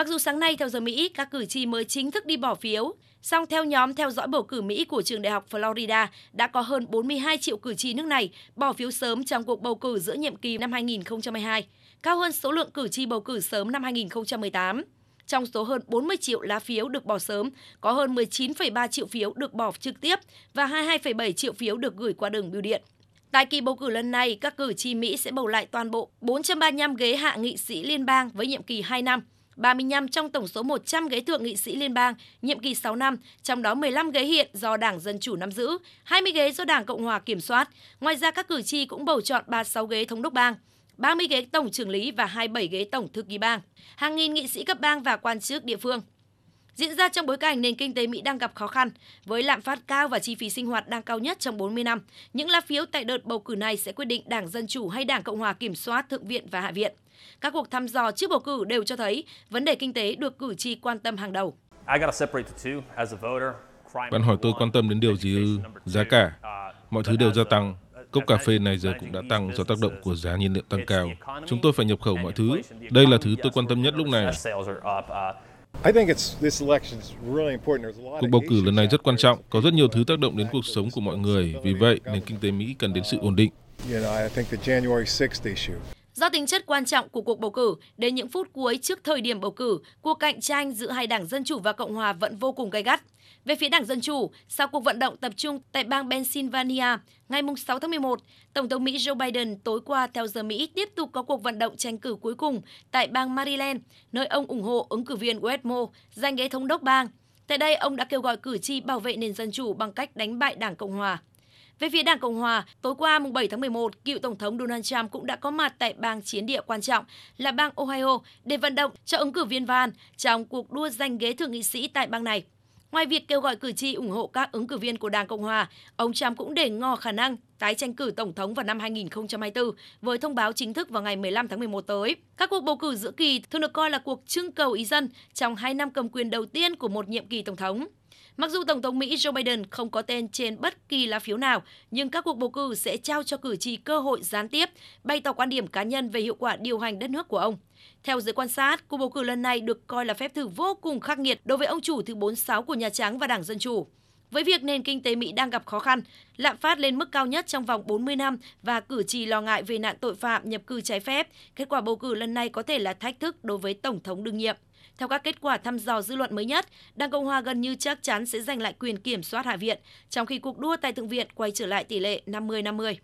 Mặc dù sáng nay theo giờ Mỹ, các cử tri mới chính thức đi bỏ phiếu, song theo nhóm theo dõi bầu cử Mỹ của trường đại học Florida, đã có hơn 42 triệu cử tri nước này bỏ phiếu sớm trong cuộc bầu cử giữa nhiệm kỳ năm 2022, cao hơn số lượng cử tri bầu cử sớm năm 2018. Trong số hơn 40 triệu lá phiếu được bỏ sớm, có hơn 19,3 triệu phiếu được bỏ trực tiếp và 22,7 triệu phiếu được gửi qua đường bưu điện. Tại kỳ bầu cử lần này, các cử tri Mỹ sẽ bầu lại toàn bộ 435 ghế hạ nghị sĩ liên bang với nhiệm kỳ 2 năm, 35 trong tổng số 100 ghế thượng nghị sĩ liên bang nhiệm kỳ 6 năm, trong đó 15 ghế hiện do Đảng Dân Chủ nắm giữ, 20 ghế do Đảng Cộng Hòa kiểm soát. Ngoài ra, các cử tri cũng bầu chọn 36 ghế thống đốc bang. 30 ghế tổng trưởng lý và 27 ghế tổng thư ký bang, hàng nghìn nghị sĩ cấp bang và quan chức địa phương. Diễn ra trong bối cảnh nền kinh tế Mỹ đang gặp khó khăn, với lạm phát cao và chi phí sinh hoạt đang cao nhất trong 40 năm. Những lá phiếu tại đợt bầu cử này sẽ quyết định Đảng Dân Chủ hay Đảng Cộng Hòa kiểm soát Thượng viện và Hạ viện. Các cuộc thăm dò trước bầu cử đều cho thấy vấn đề kinh tế được cử tri quan tâm hàng đầu. Bạn hỏi tôi quan tâm đến điều gì ư? Giá cả. Mọi thứ đều gia tăng. Cốc cà phê này giờ cũng đã tăng do tác động của giá nhiên liệu tăng cao. Chúng tôi phải nhập khẩu mọi thứ. Đây là thứ tôi quan tâm nhất lúc này. Cuộc bầu cử lần này rất quan trọng, có rất nhiều thứ tác động đến cuộc sống của mọi người. Vì vậy, nền kinh tế Mỹ cần đến sự ổn định. Do tính chất quan trọng của cuộc bầu cử, đến những phút cuối trước thời điểm bầu cử, cuộc cạnh tranh giữa hai đảng Dân Chủ và Cộng Hòa vẫn vô cùng gay gắt. Về phía Đảng Dân Chủ, sau cuộc vận động tập trung tại bang Pennsylvania ngày 6 tháng 11, Tổng thống Mỹ Joe Biden tối qua theo giờ Mỹ tiếp tục có cuộc vận động tranh cử cuối cùng tại bang Maryland, nơi ông ủng hộ ứng cử viên Westmore giành ghế thống đốc bang. Tại đây, ông đã kêu gọi cử tri bảo vệ nền dân chủ bằng cách đánh bại Đảng Cộng Hòa. Về phía Đảng Cộng Hòa, tối qua mùng 7 tháng 11, cựu Tổng thống Donald Trump cũng đã có mặt tại bang chiến địa quan trọng là bang Ohio để vận động cho ứng cử viên Van trong cuộc đua giành ghế thượng nghị sĩ tại bang này. Ngoài việc kêu gọi cử tri ủng hộ các ứng cử viên của Đảng Cộng Hòa, ông Trump cũng để ngò khả năng tái tranh cử Tổng thống vào năm 2024 với thông báo chính thức vào ngày 15 tháng 11 tới. Các cuộc bầu cử giữa kỳ thường được coi là cuộc trưng cầu ý dân trong hai năm cầm quyền đầu tiên của một nhiệm kỳ Tổng thống. Mặc dù Tổng thống Mỹ Joe Biden không có tên trên bất kỳ lá phiếu nào, nhưng các cuộc bầu cử sẽ trao cho cử tri cơ hội gián tiếp bày tỏ quan điểm cá nhân về hiệu quả điều hành đất nước của ông. Theo giới quan sát, cuộc bầu cử lần này được coi là phép thử vô cùng khắc nghiệt đối với ông chủ thứ 46 của Nhà Trắng và Đảng Dân Chủ. Với việc nền kinh tế Mỹ đang gặp khó khăn, lạm phát lên mức cao nhất trong vòng 40 năm và cử tri lo ngại về nạn tội phạm nhập cư trái phép, kết quả bầu cử lần này có thể là thách thức đối với Tổng thống đương nhiệm. Theo các kết quả thăm dò dư luận mới nhất, Đảng Cộng Hòa gần như chắc chắn sẽ giành lại quyền kiểm soát Hạ viện, trong khi cuộc đua tại Thượng viện quay trở lại tỷ lệ 50-50.